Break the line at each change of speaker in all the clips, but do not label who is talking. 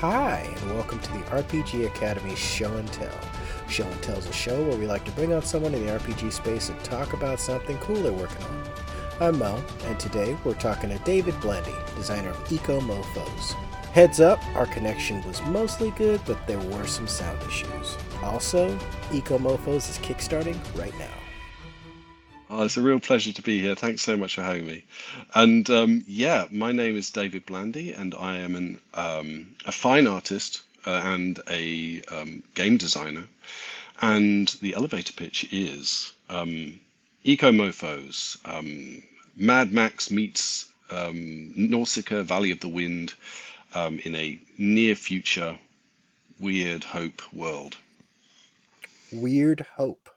Hi, and welcome to the RPG Academy Show and Tell. Show and Tell is a show where we like to bring on someone in the RPG space and talk about something cool they're working on. I'm Mel, and today we're talking to David Blandy, designer of Eco Mofos. Heads up, our connection was mostly good, but there were some sound issues. Also, Eco Mofos is kickstarting right now.
Oh, it's a real pleasure to be here. Thanks so much for having me. And um, yeah, my name is David Blandy, and I am an um, a fine artist uh, and a um, game designer. And the elevator pitch is um, Eco Mofos, um, Mad Max meets um, Nausicaa, Valley of the Wind, um, in a near future weird hope world.
Weird Hope.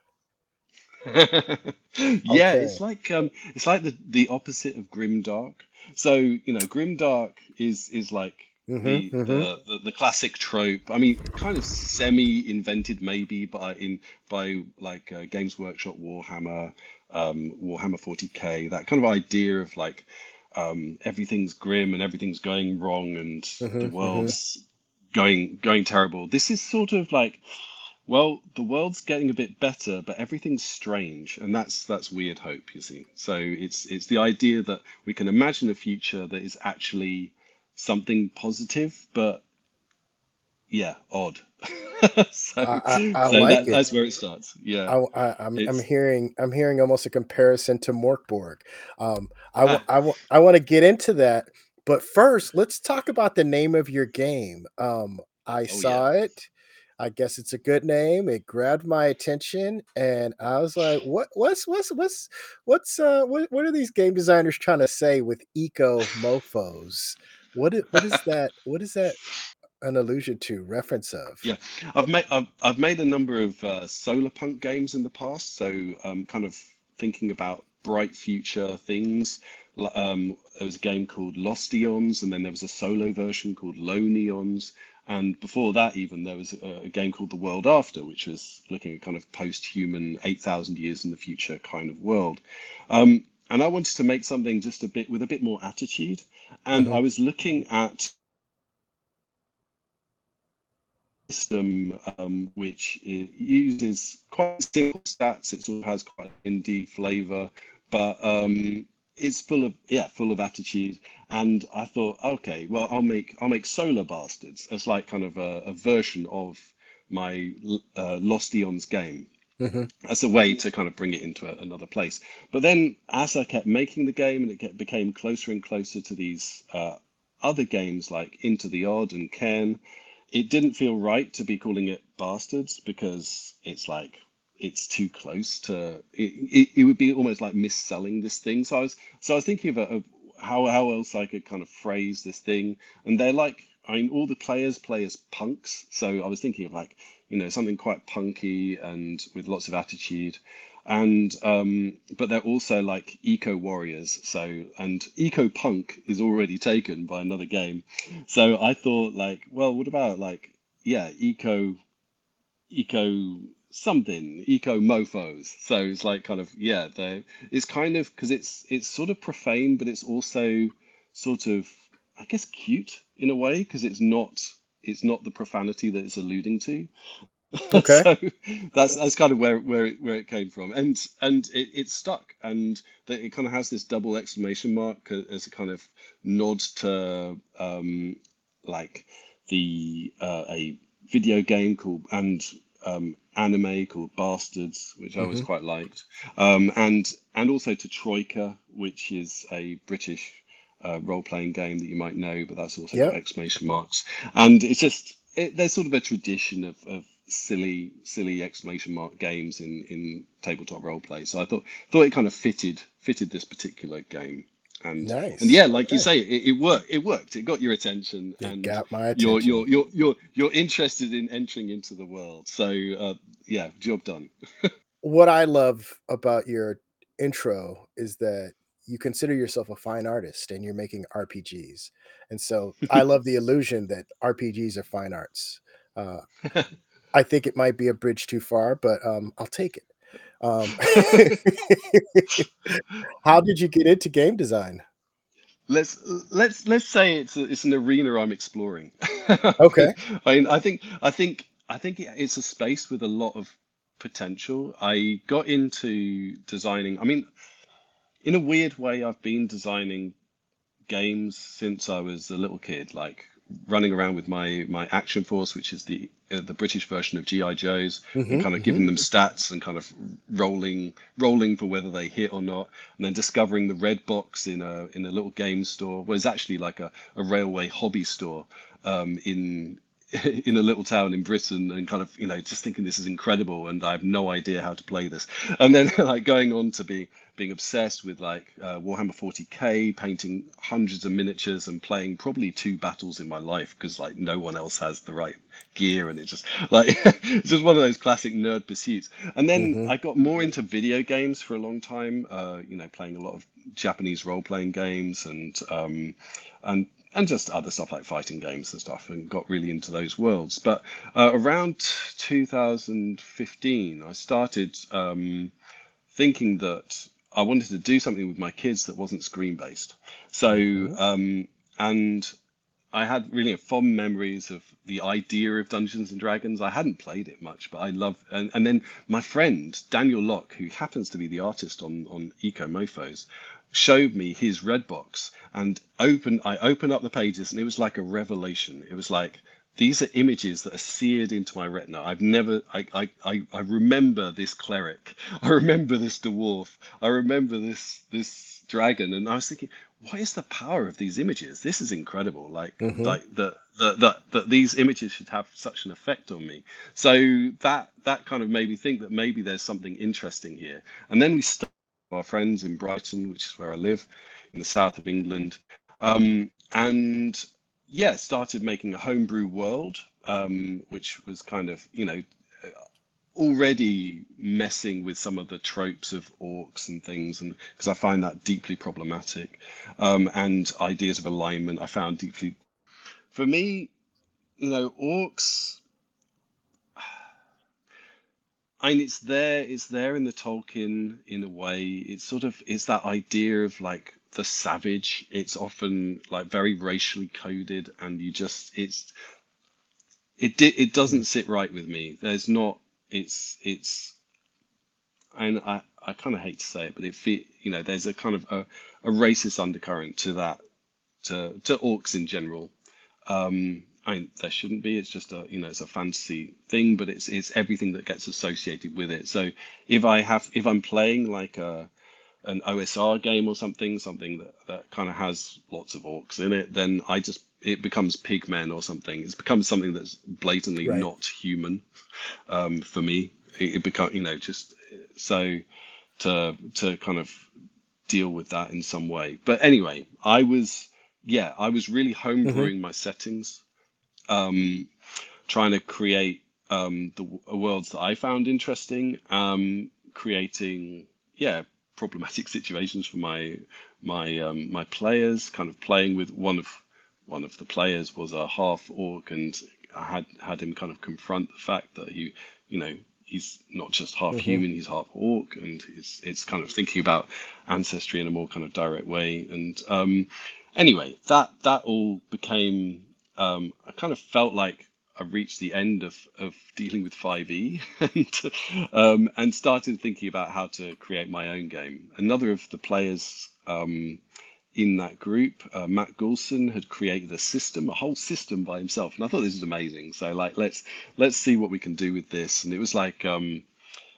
yeah,
Okay.
it's like um, it's like the the opposite of grimdark. So you know, grimdark is is like
Mm-hmm,
the
mm-hmm.
the the, the classic trope. I mean, kind of semi-invented maybe by in by like uh, Games Workshop Warhammer, um, Warhammer 40K. That kind of idea of like um, everything's grim and everything's going wrong and the
Mm-hmm, mm-hmm.
world's going going terrible. This is sort of like well, the world's getting a bit better, but everything's strange, and that's that's weird hope, you see. So it's it's the idea that we can imagine a future that is actually something positive, but yeah, odd. So
I, I, I
so
like
that
it.
that's where it starts. Yeah,
I, I, I'm I'm hearing I'm hearing almost a comparison to Mörk Borg. Um, I
ah,
I wa- I want to get into that, but first let's talk about the name of your game. Um, I
oh yeah.
saw it. I guess it's a good name. It grabbed my attention, and I was like, "What? What's what's what's what's uh what what are these game designers trying to say with eco mofos? What is, what is that? What is that an allusion to? Reference of?
Yeah, I've made I've, I've made a number of uh, solar punk games in the past, so um, kind of thinking about bright future things. Um, there was a game called Lost Eons, and then there was a solo version called Lone Eons, and before that, even there was a, a game called The World After, which was looking at kind of post-human, 8,000 years in the future kind of world. Um, and I wanted to make something just a bit with a bit more attitude, and
hmm
I was looking at system um, which uses quite simple stats. It sort of has quite indie flavor, but um, it's full of yeah, full of attitude. And I thought, okay, well, I'll make I'll make Solar Bastards as like kind of a, a version of my uh, Lost Eons game
hmm
as a way to kind of bring it into a, another place. But then as I kept making the game and it get, became closer and closer to these uh, other games like Into the Odd and Cairn, it didn't feel right to be calling it Bastards because it's like it's too close to it, it, it would be almost like misselling this thing. So I was so I was thinking of, of how how else I could kind of phrase this thing. And they're like I mean all the players play as punks. So I was thinking of like, you know, something quite punky and with lots of attitude. And um, but they're also like eco warriors. So and eco punk is already taken by another game. So I thought like, well, what about like, yeah, eco eco something eco mofos. So it's like kind of yeah they it's kind of because it's it's sort of profane but it's also sort of i guess cute in a way because it's not it's not the profanity that it's alluding to.
Okay.
so that's that's kind of where where it, where it came from. And and it, it stuck and that it kind of has this double exclamation mark as a kind of nod to um like the uh, a video game called and um, anime called Bastards, which I always
hmm
quite liked, um, and and also to Troika, which is a British uh, role-playing game that you might know, but that's also
Yep.
exclamation marks, and it's just it, there's sort of a tradition of, of silly silly exclamation mark games in in tabletop role play. So I thought thought it kind of fitted fitted this particular game. And and yeah, like you
Nice.
say, it, it worked. It worked. It got your attention,
It
and
got my attention.
you're you're you're you're you're interested in entering into the world. So uh, yeah, job done.
What I love about your intro is that you consider yourself a fine artist and you're making RPGs. And so I love the illusion that RPGs are fine arts. Uh, I think it might be a bridge too far, but um, I'll take it. Um, how did you get into game design?
let's let's let's say it's a, it's an arena I'm exploring.
Okay.
I mean, I think I think I think it's a space with a lot of potential. I got into designing. I mean, in a weird way, I've been designing games since I was a little kid, like running around with my my Action Force, which is the uh, the British version of GI Joes, and
hmm
kind of
hmm
giving them stats and kind of rolling rolling for whether they hit or not, and then discovering the red box in a in a little game store, was actually like a, a railway hobby store um, in in a little town in Britain and kind of, you know, just thinking this is incredible and I have no idea how to play this. And then like going on to be being obsessed with like uh, Warhammer 40K, painting hundreds of miniatures and playing probably two battles in my life because like no one else has the right gear and it's just like it's just one of those classic nerd pursuits. And then
hmm
I got more into video games for a long time, uh, you know, playing a lot of Japanese role-playing games and um, and and just other stuff like fighting games and stuff, and got really into those worlds. But uh, around 2015, I started um, thinking that I wanted to do something with my kids that wasn't screen based. So,
hmm
um, and I had really fond memories of the idea of Dungeons and Dragons. I hadn't played it much, but I love and, and then my friend Daniel Locke, who happens to be the artist on on Eco Mofos, showed me his red box and open I opened up the pages and it was like a revelation. It was like these are images that are seared into my retina. I've never I I I, I remember this cleric. I remember this dwarf. I remember this this dragon and I was thinking what is the power of these images? This is incredible. Like
hmm
like that that that that these images should have such an effect on me. So that that kind of made me think that maybe there's something interesting here. And then we with our friends in Brighton, which is where I live, in the south of England, um, and yeah, started making a homebrew world, um, which was kind of you know already messing with some of the tropes of orcs and things, and because I find that deeply problematic, um, and ideas of alignment I found deeply. For me, you know, orcs. I mean, it's there. It's there in the Tolkien in a way. It's sort of it's that idea of like the savage. It's often like very racially coded, and you just it's it it doesn't sit right with me. There's not. It's it's and I I kind of hate to say it, but it fe you know there's a kind of a, a racist undercurrent to that to to orcs in general. Um, I mean, there shouldn't be. It's just a you know it's a fantasy thing, but it's it's everything that gets associated with it. So if I have if I'm playing like a an OSR game or something, something that, that kind of has lots of orcs in it, then I just it becomes pigmen or something. It's become something that's blatantly
Right.
not human um, for me. It, it become you know just so to to kind of deal with that in some way. But anyway, I was yeah, I was really homebrewing my settings, um, trying to create um, the worlds that I found interesting, um, creating yeah problematic situations for my my um, my players. Kind of playing with one of one of the players was a half orc, and I had had him kind of confront the fact that he you know he's not just half
hmm
human, he's half orc, and it's it's kind of thinking about ancestry in a more kind of direct way. And um, anyway, that that all became um, I kind of felt like I reached the end of of dealing with 5e and um, and started thinking about how to create my own game. Another of the players um, in that group, uh, Matt Goulson, had created a system, a whole system by himself, and I thought this was amazing. So like, let's let's see what we can do with this. And it was like um,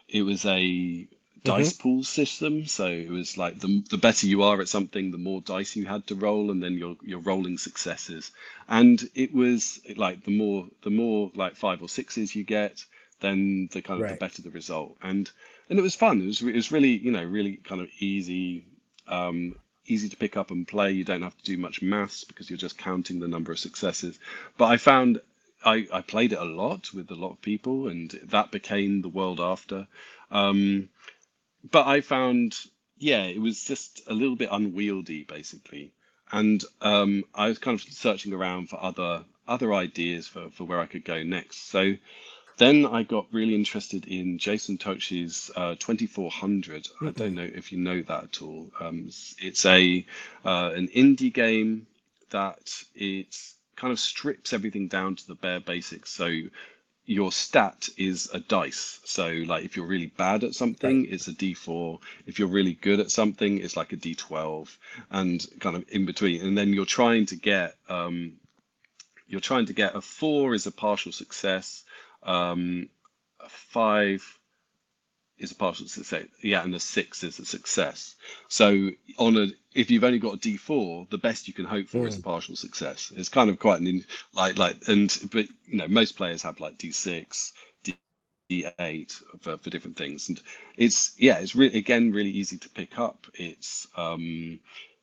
it was a
hmm
dice pool system. So it was like the the better you are at something, the more dice you had to roll, and then you're you're rolling successes. And it was like the more the more like five or sixes you get, then the kind of the better the result. And and it was fun. It was it was really you know really kind of easy. Um, easy to pick up and play you don't have to do much maths because you're just counting the number of successes but i found I, I played it a lot with a lot of people, and that became the world after. Um, but I found, yeah, it was just a little bit unwieldy, basically. And um, I was kind of searching around for other other ideas for, for where I could go next. So then I got really interested in Jason Tocci's uh, 2400. I don't know if you know that at all. Um, it's a uh, an indie game that it kind of strips everything down to the bare basics. So your stat is a dice. So like if you're really bad at
Right.
something, it's a D4. If you're really good at something, it's like a D12, and kind of in between. And then you're trying to get um, you're trying to get a four is a partial success, um, a five is a partial success, yeah, and a six is a success. So on a if you've only got a D4, the best you can hope for is a
Mm.
partial success. It's kind of quite an like like and but you know most players have like D6, D8 for, for different things, and it's yeah, it's really again really easy to pick up. It's um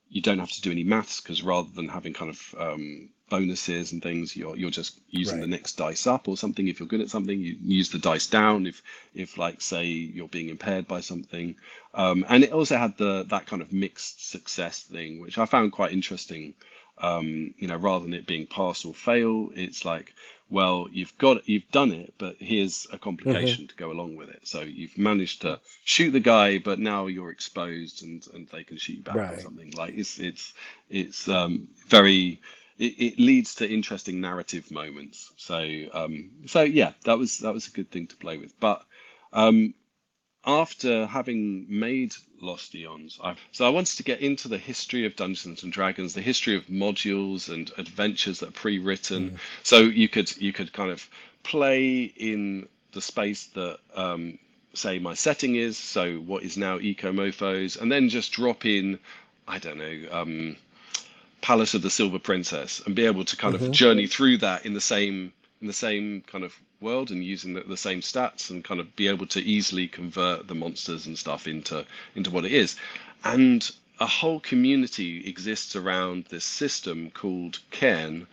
you don't have to do any maths because rather than having kind of um, bonuses and things, you're you're just using the next dice up or something. If you're good at something, you use the dice down. If if like say you're being impaired by something, um, and it also had the that kind of mixed success thing, which I found quite interesting. Um, you know, rather than it being pass or fail, it's like, well, you've got you've done it, but here's a complication to go along with it. So you've managed to shoot the guy, but now you're exposed and and they can shoot you back or something. Like it's it's it's um very it, it leads to interesting narrative moments. So um so yeah, that was that was a good thing to play with. But um after having made Lost Eons, I, so I wanted to get into the history of Dungeons and Dragons, the history of modules and adventures that are pre-written,
Mm.
so you could you could kind of play in the space that um, say my setting is, so what is now Eco Mofos, and then just drop in, I don't know, um, Palace of the Silver Princess and be able to kind of
hmm
journey through that in the same in the same kind of world and using the, the same stats and kind of be able to easily convert the monsters and stuff into into what it is. And a whole community exists around this system called Cairn,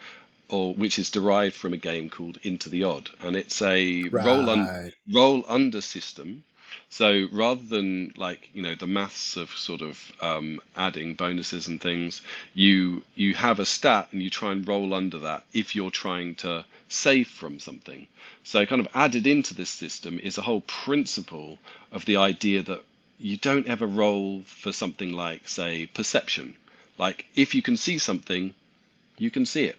or which is derived from a game called Into the Odd, and it's a roll un, roll under system. So rather than like you know the maths of sort of um, adding bonuses and things, you you have a stat and you try and roll under that if you're trying to save from something. So kind of added into this system is a whole principle of the idea that you don't ever roll for something like say perception. Like if you can see something, you can see it.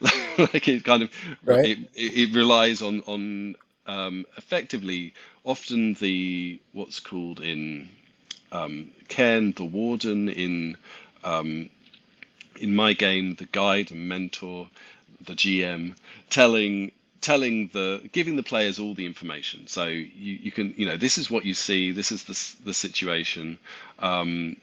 like it kind of
Right.
it, it it relies on on um, effectively often the what's called in um, the warden in um, in my game the guide and mentor the GM telling telling the giving the players all the information. So you, you can you know this is what you see this is the, the situation. Um,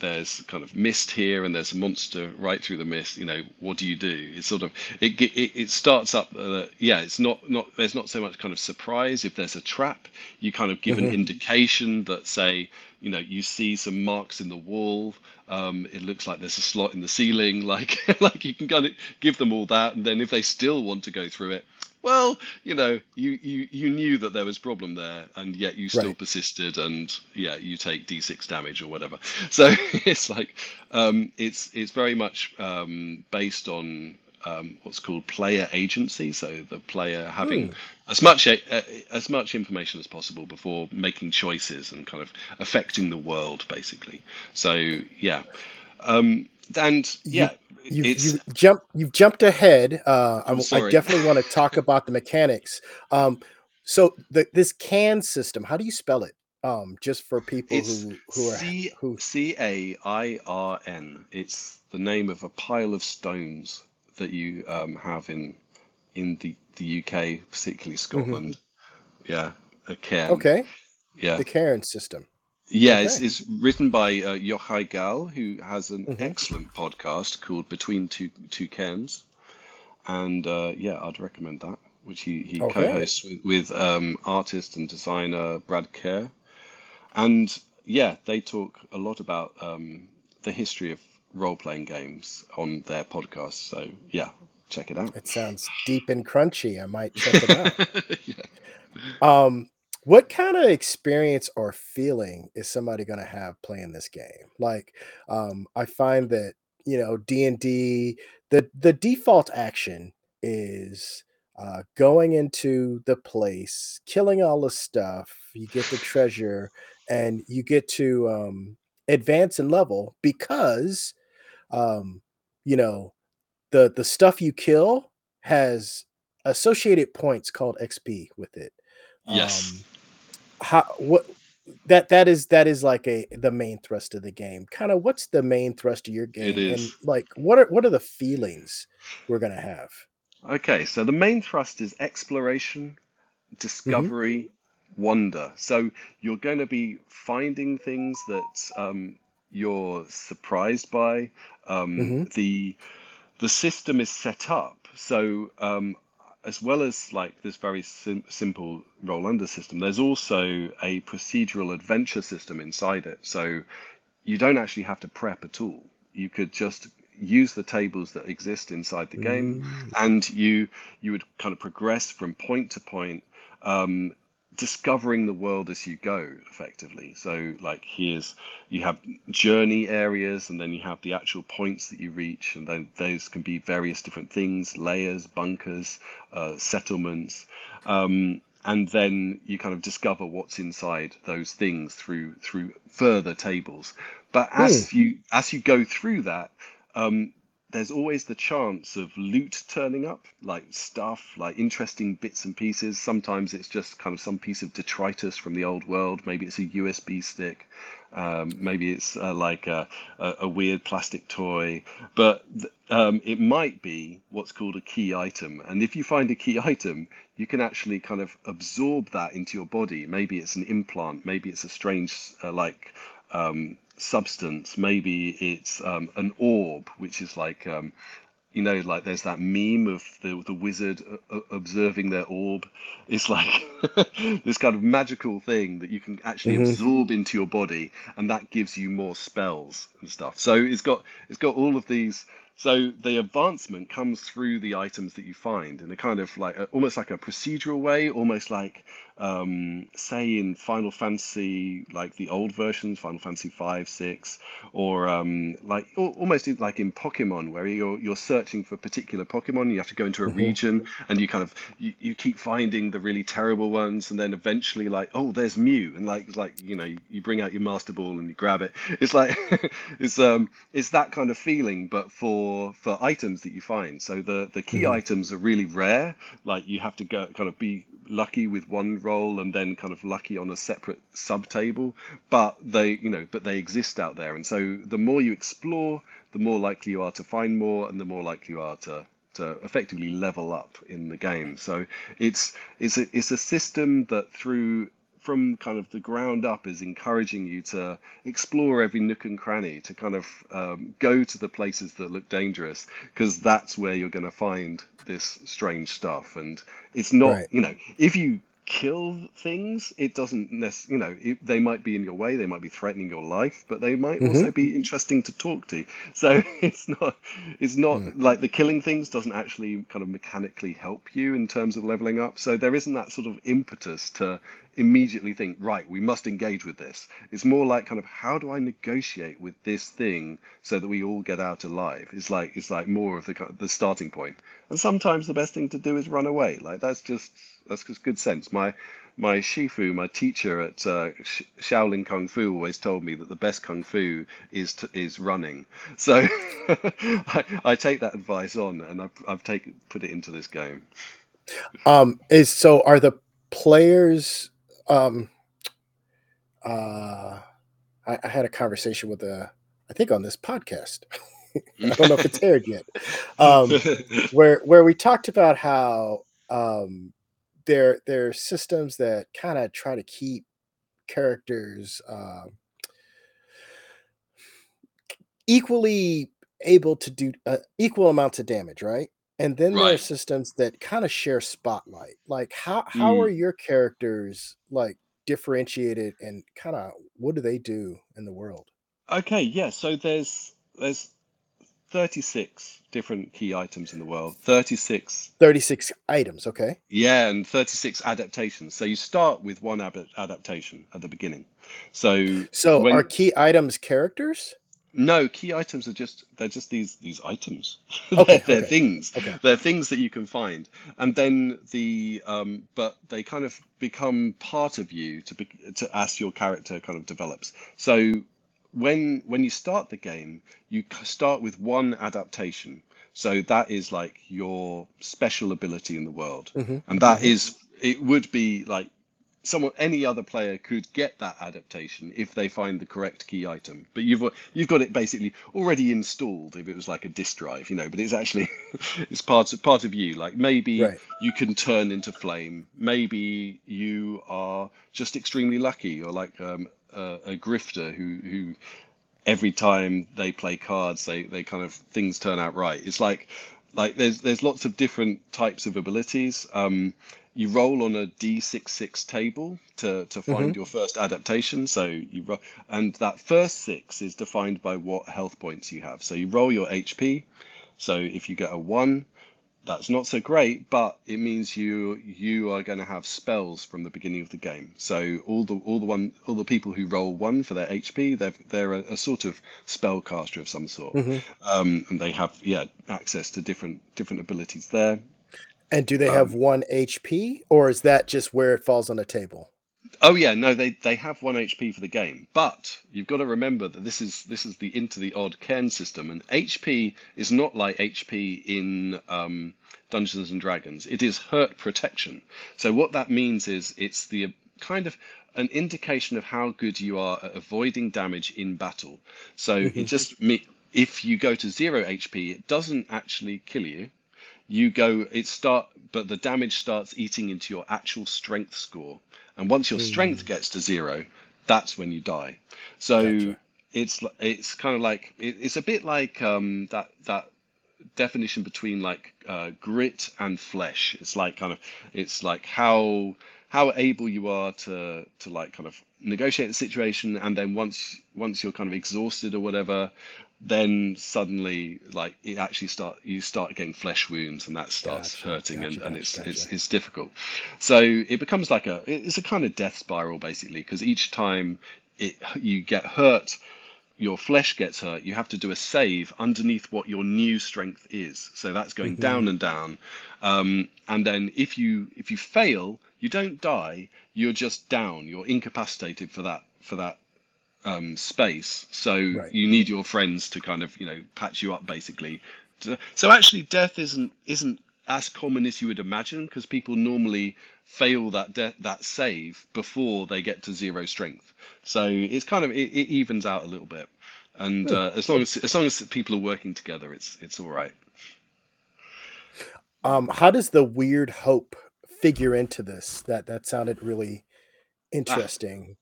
there's kind of mist here and there's a monster right through the mist you know what do you do? It's sort of it it, it starts up uh, yeah it's not not there's not so much kind of surprise. If there's a trap you kind of give an
hmm
indication that say you know you see some marks in the wall. Um it looks like there's a slot in the ceiling like like you can kind of give them all that. And then if they still want to go through it well, you know, you, you you knew that there was problem there, and yet you still
Right.
persisted, and yeah, you take d6 damage or whatever. So it's like um, it's it's very much um, based on um, what's called player agency. So the player having
Mm.
as much uh, as much information as possible before making choices and kind of affecting the world, basically. So yeah, um, and yeah,
you've
it's
you jumped you've jumped ahead. Uh,
I'm
I'm, I definitely want to talk about the mechanics. Um, so the this Cairn system, how do you spell it? Um, just for people
It's
who who are
C
who.
C A I R N. It's the name of a pile of stones that you um, have in in the the UK, particularly
hmm
Scotland. Yeah, a cairn.
Okay,
Yeah,
the cairn system.
Yeah. It's
Okay.
it's written by uh, Yochai Gal, who has an
hmm
excellent podcast called Between Two Two Cairns, and uh, yeah, I'd recommend that. Which he he
Okay.
co-hosts with, with um, artist and designer Brad Kerr. And yeah, they talk a lot about um, the history of role-playing games on their podcast. So yeah, check it out.
It sounds deep and crunchy. I might check it out.
Yeah.
Um, what kind of experience or feeling is somebody going to have playing this game? Like, um, I find that you know D and D, the the default action is uh, going into the place, killing all the stuff. You get the treasure, and you get to um, advance in level because, um, you know, the the stuff you kill has associated points called XP with it.
Yes.
How what that that is that is like a the main thrust of the game. Kind of what's the main thrust of your game,
It
and like what are what are the feelings we're gonna have?
Okay, so the main thrust is exploration,
hmm
discovery, wonder. So you're going to be finding things that um, you're surprised by. Um,
hmm
the the system is set up so um, as well as like this very sim simple roll under system, there's also a procedural adventure system inside it. So you don't actually have to prep at all. You could just use the tables that exist inside the game,
mm
and you you would kind of progress from point to point, um, discovering the world as you go, effectively. So like here's you have journey areas, and then you have the actual points that you reach, and then those can be various different things, layers, bunkers, uh, settlements. Um, and then you kind of discover what's inside those things through through further tables. But as you as you go through that, um, there's always the chance of loot turning up, like stuff, like interesting bits and pieces. Sometimes it's just kind of some piece of detritus from the old world. Maybe it's a USB stick. Um, maybe it's uh, like a, a, a weird plastic toy. But um, it might be what's called a key item. And if you find a key item, you can actually kind of absorb that into your body. Maybe it's an implant. Maybe it's a strange, uh, like, um, substance. Maybe it's um, an orb, which is like um, you know, like there's that meme of the the wizard uh, uh, observing their orb. It's like this kind of magical thing that you can actually
hmm
absorb into your body, and that gives you more spells and stuff. So it's got it's got all of these. So the advancement comes through the items that you find in a kind of like almost like a procedural way, almost like um, say in Final Fantasy, like the old versions, Final Fantasy five, six, or um, like al- almost like in Pokemon, where you're you're searching for particular Pokemon. You have to go into a
hmm
region, and you kind of you, you keep finding the really terrible ones, and then eventually like, oh, there's Mew, and like like you know you, bring out your Master Ball and you grab it. It's like it's um it's that kind of feeling, but for for items that you find. So the the key
hmm
items are really rare. Like you have to go kind of be lucky with one roll and then kind of lucky on a separate sub table but they you know but they exist out there. And so the more you explore the more likely you are to find more and the more likely you are to to effectively level up in the game. So it's it's a, it's a system that through from kind of the ground up is encouraging you to explore every nook and cranny to kind of um, go to the places that look dangerous because that's where you're going to find this strange stuff and it's not
Right.
you know if you kill things it doesn't necessarily you know it, they might be in your way they might be threatening your life but they might
hmm
also be interesting to talk to so it's not it's not
Mm.
like the killing things doesn't actually kind of mechanically help you in terms of leveling up so there isn't that sort of impetus to immediately think right we must engage with this. It's more like kind of how do i negotiate with this thing so that we all get out alive? It's like it's like more of the the starting point. and sometimes the best thing to do is run away. Like that's just that's just good sense. My my shifu my teacher at uh, Sh- shaolin kung fu always told me that the best kung fu is to, is running. So I, I take that advice on and i've, I've taken put it into this game.
Um, is so are the players um uh I, I had a conversation with a I think on this podcast. I don't know if it's aired yet. Um where where we talked about how um there there are systems that kind of try to keep characters um equally able to do uh, equal amounts of damage, right? And then there are systems that kind of share spotlight. Like how how are
Mm.
your characters like differentiated and kind of what do they do in the world?
Okay, yeah. So there's there's 36 different key items in the world. 36,
36 items, okay?
yeah, and 36 adaptations. So you start with one ab adaptation at the beginning. So
So are key items characters?
No, key items are just they're just these these items.
Okay,
they're, they're
okay,
things.
okay.
They're things that you can find, and then the um, but they kind of become part of you to be, to as your character kind of develops. So when when you start the game, you start with one adaptation. So that is like your special ability in the world,
hmm
and that
hmm
is it would be like someone any other player could get that adaptation if they find the correct key item. But you've you've got it basically already installed if it was like a disk drive you know but it's actually it's part of part of you. Like maybe
Right.
you can turn into flame. Maybe you are just extremely lucky you're like um, a, a grifter who who every time they play cards they they kind of things turn out right. It's like like there's there's lots of different types of abilities. Um you roll on a d66 table to to find your first adaptation. So you ro- and that first six is defined by what health points you have. So you roll your hp so if you get a one that's not so great, but it means you you are going to have spells from the beginning of the game. So all the all the one all the people who roll one for their HP, they're they're a, a sort of spellcaster of some sort,
hmm
um, and they have yeah access to different different abilities there.
And do they have
Um,
one HP, or is that just where it falls on a table?
oh yeah, no, they they have one HP for the game, but you've got to remember that this is this is the into the odd cairn system, and HP is not like HP in um, Dungeons and Dragons. It is hurt protection. So what that means is it's the kind of an indication of how good you are at avoiding damage in battle. So it
hmm
just me if you go to zero HP, it doesn't actually kill you you go it start but the damage starts eating into your actual strength score. And once your strength
Mm,
gets to zero that's when you die. So
gotcha.
it's it's kind of like it, it's a bit like um that that definition between like uh, grit and flesh. It's like kind of it's like how how able you are to to like kind of negotiate the situation. And then once once you're kind of exhausted or whatever then suddenly like it actually start you start getting flesh wounds and that starts
Gotcha.
hurting and,
Gotcha.
and
Gotcha.
it's it's
Gotcha.
it's difficult so it becomes like a it's a kind of death spiral basically because each time it you get hurt your flesh gets hurt, you have to do a save underneath what your new strength is. So that's going
hmm
down and down. Um, and then if you if you fail, you don't die. You're just down. You're incapacitated for that for that um, space. So
Right.
you need your friends to kind of you know patch you up basically. So actually, death isn't isn't as common as you would imagine because people normally fail that de- that save before they get to zero strength. So it's kind of it, it evens out a little bit. And
Hmm.
uh, as long as as long as people are working together, it's it's all right.
Um, how does the weird hope figure into this? That that sounded really
Ah,
interesting.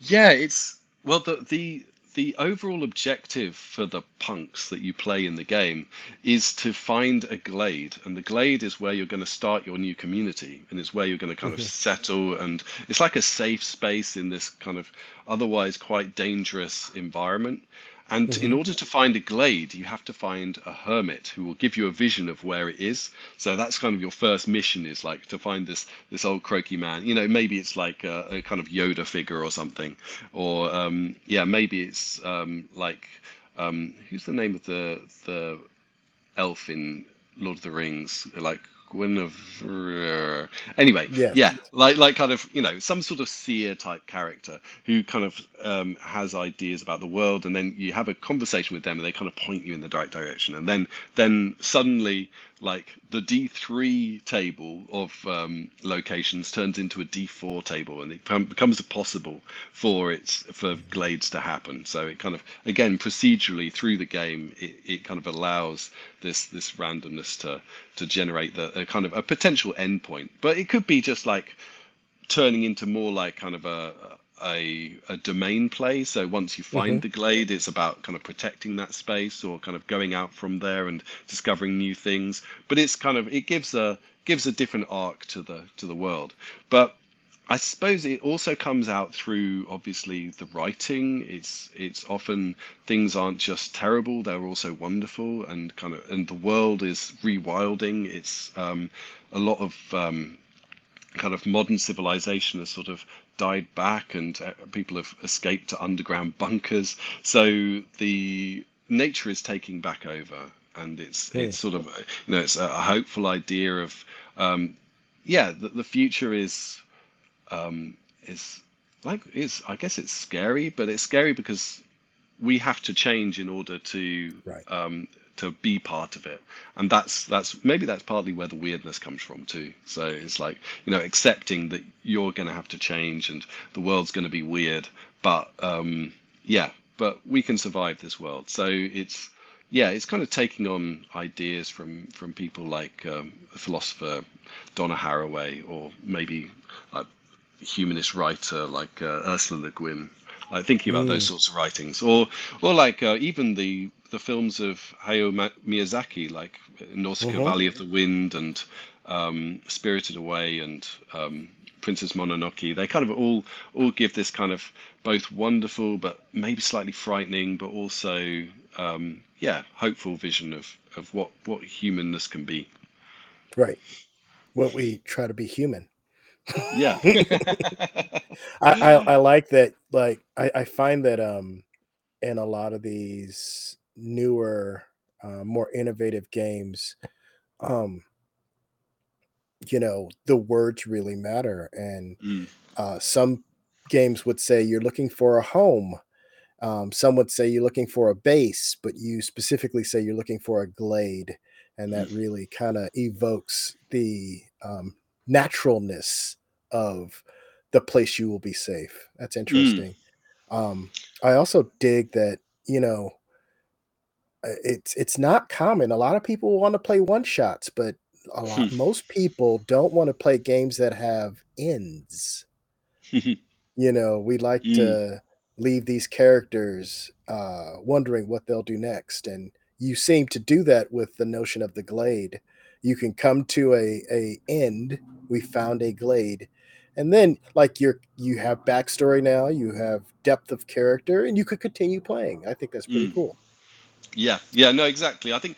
Yeah, it's well the the the overall objective for the punks that you play in the game is to find a glade, and the glade is where you're going to start your new community, and it's where you're going to kind of settle, and it's like a safe space in this kind of otherwise quite dangerous environment. And in
hmm
order to find a glade, you have to find a hermit who will give you a vision of where it is. So that's kind of your first mission is like to find this this old croaky man. You know, maybe it's like a, a kind of Yoda figure or something, or um, yeah, maybe it's um, like um, who's the name of the the elf in Lord of the Rings, like Guinevere. Anyway,
Yeah.
yeah, like like kind of you know some sort of seer type character who kind of um, has ideas about the world, and then you have a conversation with them, and they kind of point you in the right direction, and then then suddenly like the D3 table of um, locations turns into a D4 table, and it becomes possible for its for glades to happen. So it kind of again procedurally through the game, it, it kind of allows this this randomness to to generate the a kind of a potential endpoint. But it could be just like turning into more like kind of a a, a domain play. So once you find the glade, it's about kind of protecting that space or kind of going out from there and discovering new things. But it's kind of it gives a gives a different arc to the to the world. But I suppose it also comes out through obviously the writing. It's it's often things aren't just terrible; they're also wonderful and kind of and the world is rewilding. It's um, a lot of um, kind of modern civilization has sort of died back and uh, people have escaped to underground bunkers. So the nature is taking back over, and it's
Hmm.
it's sort of uh, you know it's a, a hopeful idea of um, yeah the, the future is um, is like is I guess it's scary, but it's scary because we have to change in order to
Right.
um, to be part of it, and that's that's maybe that's partly where the weirdness comes from too. So it's like you know accepting that you're going to have to change and the world's going to be weird, but um, yeah, but we can survive this world. So it's yeah, it's kind of taking on ideas from from people like um, philosopher Donna Haraway, or maybe a humanist writer like uh, Ursula Le Guin, like thinking about those
Mm.
sorts of writings, or or like uh, even the the films of Hayao Miyazaki, like Nausicaa
hmm
Valley of the Wind and um, Spirited Away and um, Princess Mononoke. They kind of all all give this kind of both wonderful but maybe slightly frightening, but also um, yeah, hopeful vision of of what what humanness can be.
Right. What we try to be human.
Yeah.
I, I I like that. Like I, I find that um in a lot of these newer, uh, more innovative games, um, you know, the words really matter. And
Mm,
uh, some games would say you're looking for a home. Um, some would say you're looking for a base, but you specifically say you're looking for a glade, and that
mm,
really kind of evokes the um, naturalness of the place you will be safe. That's
mm,
interesting. Um, I also dig that you know it's it's not common. A lot of people want to play one shots, but a lot
hmm,
most people don't want to play games that have ends. You know, we like
mm,
to leave these characters uh, wondering what they'll do next, and you seem to do that with the notion of the glade. You can come to a a end. We found a glade, and then like you're you have backstory now. You have depth of character, and you could continue playing. I think that's pretty
mm.
cool.
Yeah, yeah, no, exactly. I think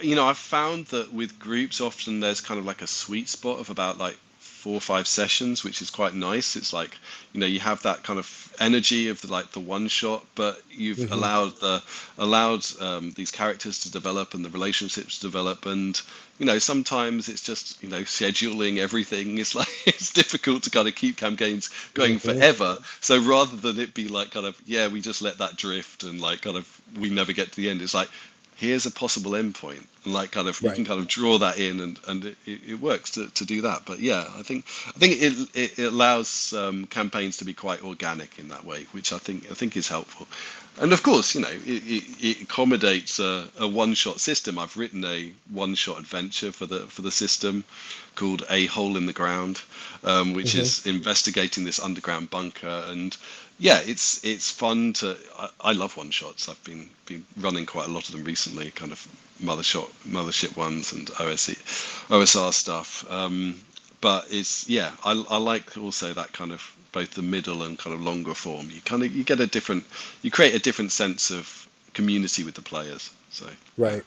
you know, I've found that with groups, often there's kind of like a sweet spot of about like four or five sessions, which is quite nice. It's like, you know, you have that kind of energy of the, like the one shot, but you've
hmm
allowed the allowed um, these characters to develop and the relationships to develop, and you know, sometimes it's just you know scheduling everything. It's like it's difficult to kind of keep campaigns going
hmm
forever. So rather than it be like kind of yeah, we just let that drift and like kind of we never get to the end. It's like here's a possible endpoint and like kind of
Right.
can kind of draw that in and and it, it works to, to do that. But yeah i think i think it it, it allows um, campaigns to be quite organic in that way which i think i think is helpful. And of course you know it, it, it accommodates a, a one-shot system. I've written a one-shot adventure for the for the system called a hole in the ground um, which
hmm
is investigating this underground bunker. And yeah, it's it's fun to. I, I love one shots. I've been been running quite a lot of them recently, kind of mother shot, mothership ones and OSE, OSR stuff. Um, but it's yeah, I I like also that kind of both the middle and kind of longer form. You kind of you get a different, you create a different sense of community with the players. So.
Right.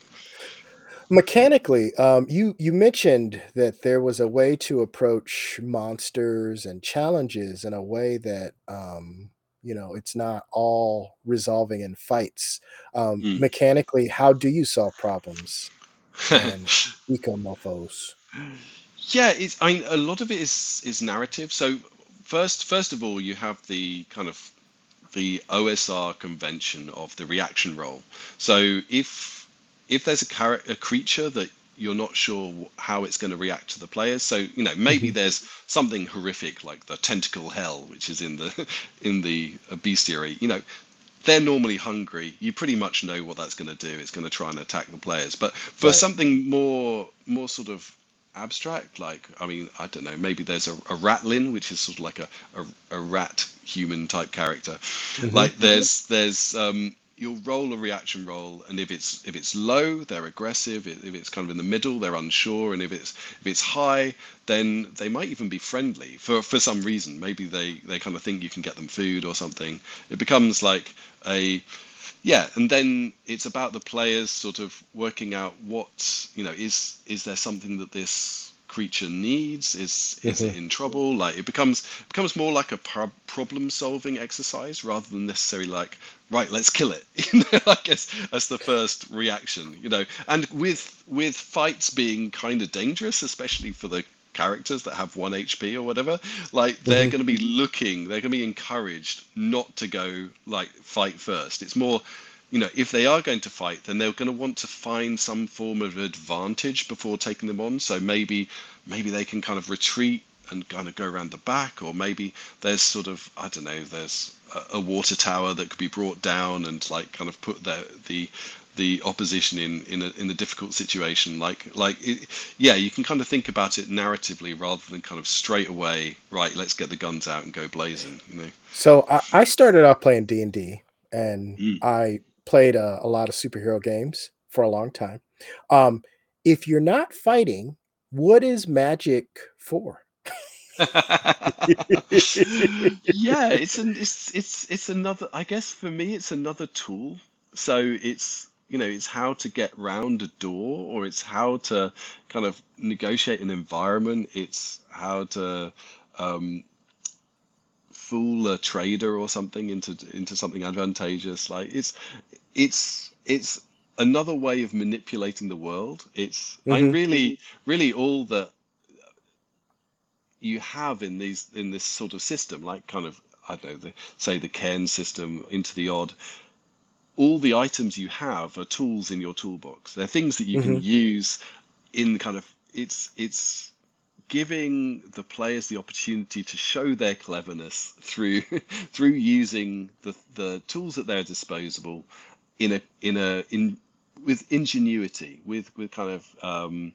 Mechanically, um, you you mentioned that there was a way to approach monsters and challenges in a way that um, you know it's not all resolving in fights. Um,
Mm.
mechanically, how do you solve problems and Eco Mofos?
Yeah, it's I mean a lot of it is is narrative. So first first of all, you have the kind of the OSR convention of the reaction roll. So if if there's a character, a creature that you're not sure how it's going to react to the players, so you know maybe
hmm
there's something horrific like the tentacle hell, which is in the in the bestiary. You know, they're normally hungry. You pretty much know what that's going to do. It's going to try and attack the players. But for
Right.
something more more sort of abstract, like I mean, I don't know, maybe there's a, a ratlin, which is sort of like a, a, a rat human type character.
hmm
Like there's there's um you'll roll a reaction roll and if it's if it's low they're aggressive. If it's kind of in the middle they're unsure. And if it's if it's high then they might even be friendly for for some reason. Maybe they they kind of think you can get them food or something. It becomes like a yeah, and then it's about the players sort of working out what, you know, is is there something that this creature needs? Is is
hmm
it in trouble? Like it becomes becomes more like a prob problem solving exercise rather than necessarily like right, let's kill it. You know, I guess that's the first reaction. You know, and with with fights being kind of dangerous, especially for the characters that have one HP or whatever, like they're
hmm
going to be looking, they're going to be encouraged not to go like fight first. It's more you know, if they are going to fight, then they're going to want to find some form of advantage before taking them on. So maybe maybe they can kind of retreat and kind of go around the back, or maybe there's sort of I don't know, there's a, a water tower that could be brought down and like kind of put the the the opposition in in a in a difficult situation. Like like it, yeah, you can kind of think about it narratively rather than kind of straight away. Right, let's get the guns out and go blazing. You know.
So I, I started off playing D and D, and
Mm.
I played a, a lot of superhero games for a long time. Um, if you're not fighting, what is magic for?
yeah, it's an it's it's it's another I guess for me it's another tool. So it's you know, it's how to get round a door or it's how to kind of negotiate an environment. It's how to um fool a trader or something into into something advantageous. Like it's it's it's another way of manipulating the world. It's I
hmm
really really all that you have in these in this sort of system, like kind of I don't know, the, say the Cairn system into the odd. All the items you have are tools in your toolbox. They're things that you
hmm
can use in kind of it's it's giving the players the opportunity to show their cleverness through through using the the tools at their disposal in a in a in with ingenuity with with kind of um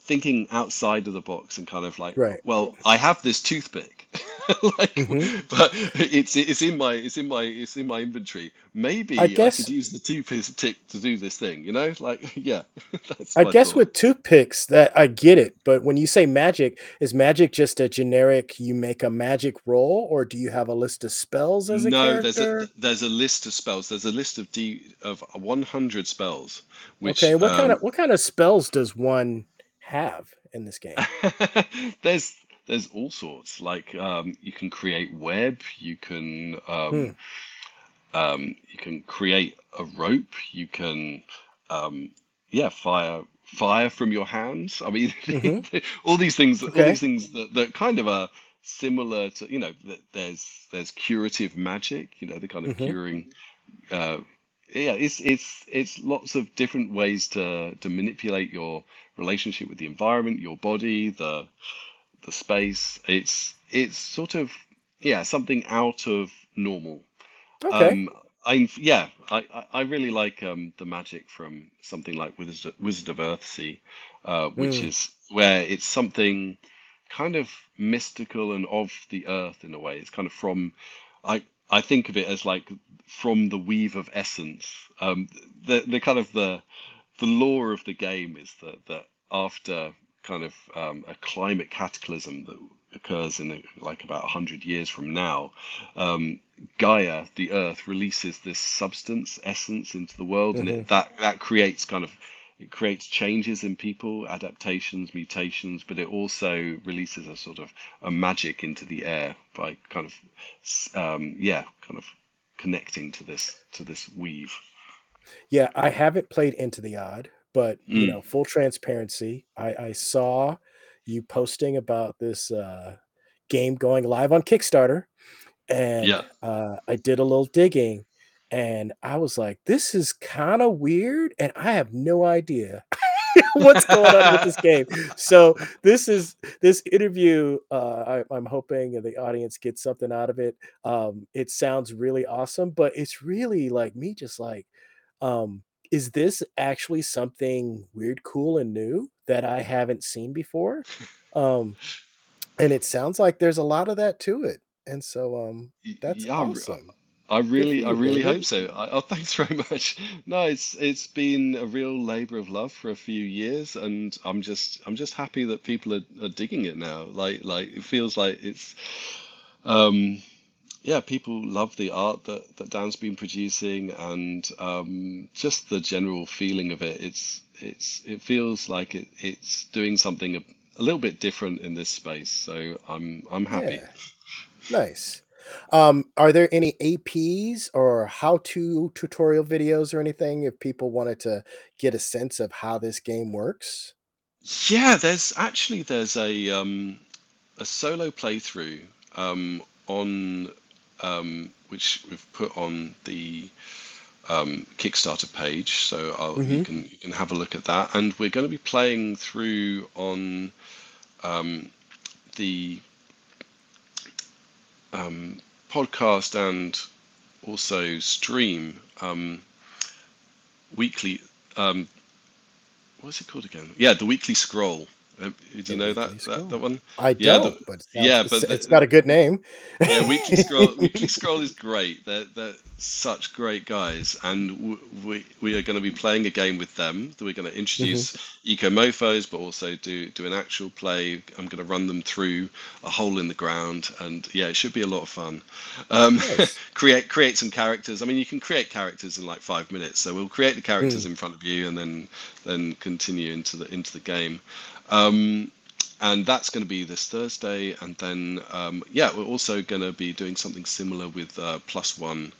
thinking outside of the box and kind of like,
Right.
well, I have this toothpick, like,
hmm
but it's it's in my it's in my it's in my inventory.
I
Maybe I could use the toothpick to do this thing, you know? Like, yeah,
I guess
thought.
with toothpicks that I get it, but when you say magic, is magic just a generic you make a magic roll, or do you have a list of spells as a
No, there's a there's a list of spells. There's a list of D of 100 spells,
Okay,
which
what kind
um
of what kind of spells does one have in this game?
there's there's all sorts. Like um you can create web, you can
Hmm.
um um, you can create a rope. You can, um, yeah, fire fire from your hands. I mean,
hmm
all these things, all these things that, that kind of are similar to, you know, there's there's curative magic. You know, the kind of
hmm
curing. Uh, yeah, it's it's it's lots of different ways to to manipulate your relationship with the environment, your body, the the space. It's it's sort of yeah something out of normal.
Okay.
Um, I yeah, I, I really like um the magic from something like Wizard, Wizard of Earthsea, uh, which
Mm,
is where it's something kind of mystical and of the earth in a way. It's kind of from I I think of it as like from the weave of essence. Um, the the kind of the the lore of the game is that that after kind of um, a climate cataclysm that occurs in like about 100 years from now, um, Gaia, the Earth, releases this substance, essence into the world, and
hmm
it that that creates kind of it creates changes in people, adaptations, mutations, but it also releases a sort of a magic into the air by kind of um, yeah, kind of connecting to this to this weave.
Yeah, I haven't played Into the Odd, but you
Mm,
know, full transparency, I, I saw you posting about this uh, game going live on Kickstarter, and
yeah.
uh, I did a little digging, and I was like, "This is kind of weird," and I have no idea what's going on with this game. So this is this interview. Uh, I, I'm hoping the audience gets something out of it. Um, it sounds really awesome, but it's really like me, just like, um, is this actually something weird, cool, and new that I haven't seen before? Um, and it sounds like there's a lot of that to it, and so um, that's
Yeah,
awesome.
I really, I really hope so. I, oh, thanks very much. No, it's it's been a real labor of love for a few years, and I'm just I'm just happy that people are, are digging it now. Like like it feels like it's um yeah, people love the art that that Dan's been producing, and um just the general feeling of it. It's it's it feels like it it's doing something a, a little bit different in this space. So I'm I'm happy.
Yeah. Nice. Um, are there any APs or how-to tutorial videos or anything if people wanted to get a sense of how this game works?
Yeah, there's actually there's a um, a solo playthrough um, on um, which we've put on the um, Kickstarter page, so I'll, you can you can have a look at that. And we're going to be playing through on um, the um, podcast and also stream um, weekly. Um, what's it called again? Yeah, the weekly scroll. Did you
The
know that that that one?
I
Yeah,
don't, but it
yeah,
it's,
but
it's
the,
got a good name.
yeah, Weekly Scroll. Weekly Scroll is great. They're they're such great guys, and w- we we are going to be playing a game with them. That we're going to introduce Eco Mofos, but also do do an actual play. I'm going to run them through a hole in the ground, and yeah, it should be a lot of fun. Um,
Nice.
create create some characters. I mean, you can create characters in like five minutes. So we'll create the characters
Mm,
in front of you, and then then continue into the into the game. Um, and that's going to be this Thursday. And then, um, yeah, we're also going to be doing something similar with uh, Plus One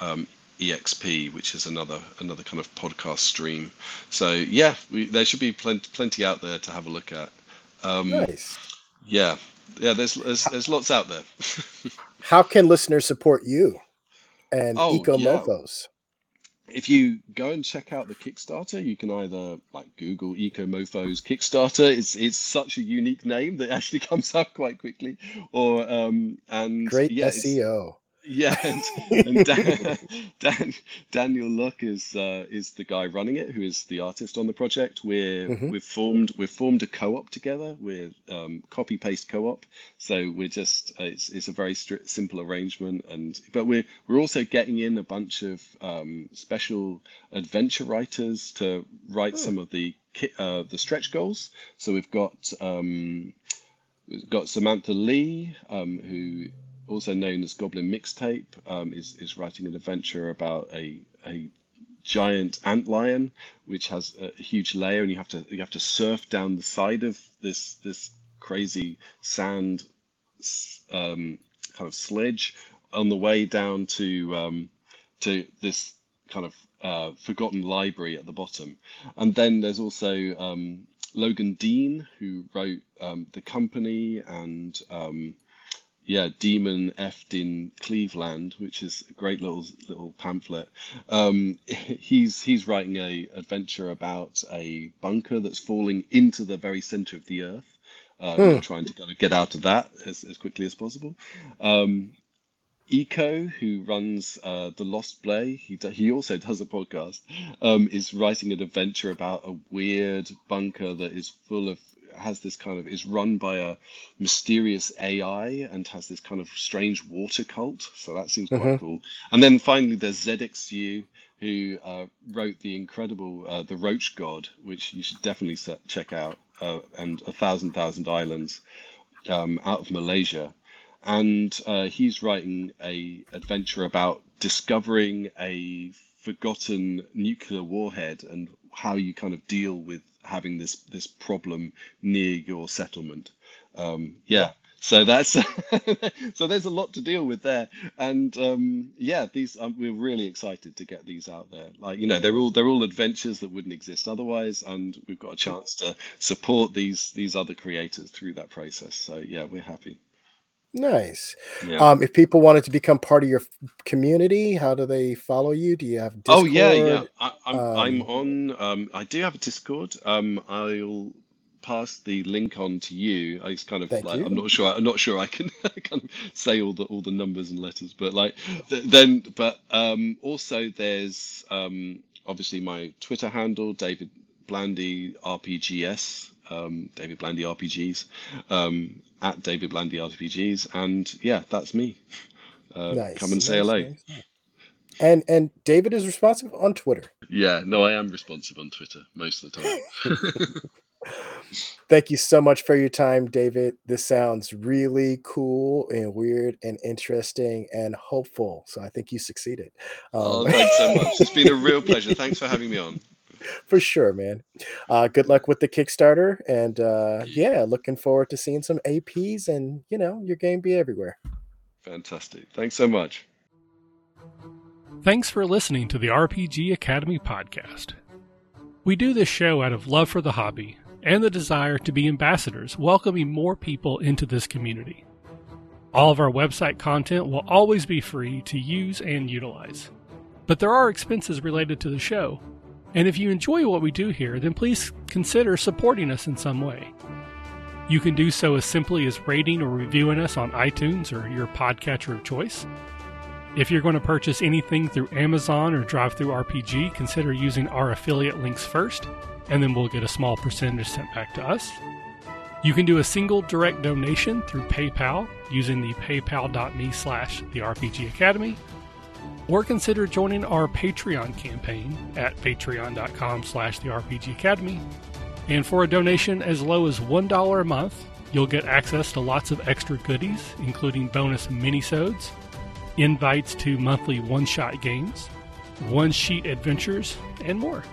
um, EXP, which is another another kind of podcast stream. So yeah, we, there should be plenty plenty out there to have a look at. Um,
Nice.
yeah, yeah, there's there's there's lots out there.
how can listeners support you and
Oh
Eco
yeah? If you go and check out the Kickstarter, you can either like Google Eco Mofos Kickstarter. It's it's such a unique name that actually comes up quite quickly. Or um and
Great
yeah,
SEO.
Yeah, and, and Dan, Dan Daniel Locke is uh, is the guy running it, who is the artist on the project. We're
hmm
we've formed we've formed a co-op together. We're um, copy paste co-op, so we're just uh, it's it's a very stri simple arrangement. And but we're we're also getting in a bunch of um, special adventure writers to write
Hmm.
some of the ki- uh, the stretch goals. So we've got um, we've got Samantha Lee, um, who also known as Goblin Mixtape, um, is is writing an adventure about a a giant ant lion which has a huge layer, and you have to you have to surf down the side of this this crazy sand um, kind of sledge on the way down to um, to this kind of uh, forgotten library at the bottom. And then there's also um, Logan Dean, who wrote um, The Company and um, yeah, Demon Effed in Cleveland, which is a great little little pamphlet. Um, he's he's writing a adventure about a bunker that's falling into the very center of the earth. Uh,
Hmm.
trying to kind of get out of that as, as quickly as possible. Um, Eco, who runs uh, the Lost Play, he do, he also does a podcast. Um, is writing an adventure about a weird bunker that is full of has this kind of is run by a mysterious AI and has this kind of strange water cult. So that seems quite cool. And then finally, there's Zedeck Siew, who uh, wrote the incredible uh, The Roach God, which you should definitely se- check out, uh, and A Thousand Thousand Islands um, out of Malaysia, and uh, he's writing a adventure about discovering a forgotten nuclear warhead and how you kind of deal with having this this problem near your settlement. Um, yeah, so that's so there's a lot to deal with there, and um, yeah, these um, we're really excited to get these out there. Like you know, they're all they're all adventures that wouldn't exist otherwise, and we've got a chance to support these these other creators through that process. So yeah, we're happy.
Nice.
Yeah.
Um, if people wanted to become part of your community, how do they follow you? Do you have
Oh yeah, yeah. I, I'm I'm
Um,
on. Um, I do have a Discord. Um, I'll pass the link on to you. I just kind of like I'm not sure. I'm not sure I can kind of say all the all the numbers and letters, but like th then. But um, also there's um, obviously my Twitter handle, David Blandy RPGS. Um, David Blandy RPGs. Um, at David Blandy RPGs, and yeah, that's me. Uh, come and say
nice,
hello.
nice, nice. And and David is responsive on Twitter.
Yeah, no, I am responsive on Twitter most of the time.
Thank you so much for your time, David. This sounds really cool and weird and interesting and hopeful. So I think you succeeded. Um,
Oh, thanks so much. It's been a real pleasure. Thanks for having me on.
For sure, man. Uh, good luck with the Kickstarter, and uh, yeah, looking forward to seeing some APs and you know your game be everywhere.
Fantastic. Thanks so much.
Thanks for listening to the RPG Academy podcast. We do this show out of love for the hobby and the desire to be ambassadors, welcoming more people into this community. All of our website content will always be free to use and utilize. But there are expenses related to the show, and if you enjoy what we do here, then please consider supporting us in some way. You can do so as simply as rating or reviewing us on iTunes or your podcatcher of choice. If you're going to purchase anything through Amazon or DriveThruRPG, consider using our affiliate links first, and then we'll get a small percentage sent back to us. You can do a single direct donation through PayPal using the paypal.me slash the RPG Academy, or consider joining our Patreon campaign at patreon.com slash the RPG Academy. And for a donation as low as $1 a month, you'll get access to lots of extra goodies, including bonus minisodes, invites to monthly one-shot games, one-sheet adventures, and more.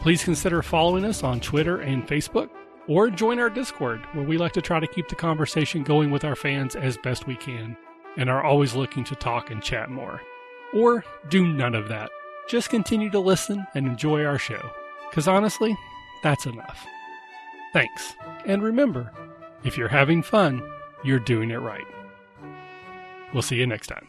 Please consider following us on Twitter and Facebook, or join our Discord, where we like to try to keep the conversation going with our fans as best we can, and are always looking to talk and chat more. Or do none of that. Just continue to listen and enjoy our show, because honestly, that's enough. Thanks, and remember, if you're having fun, you're doing it right. We'll see you next time.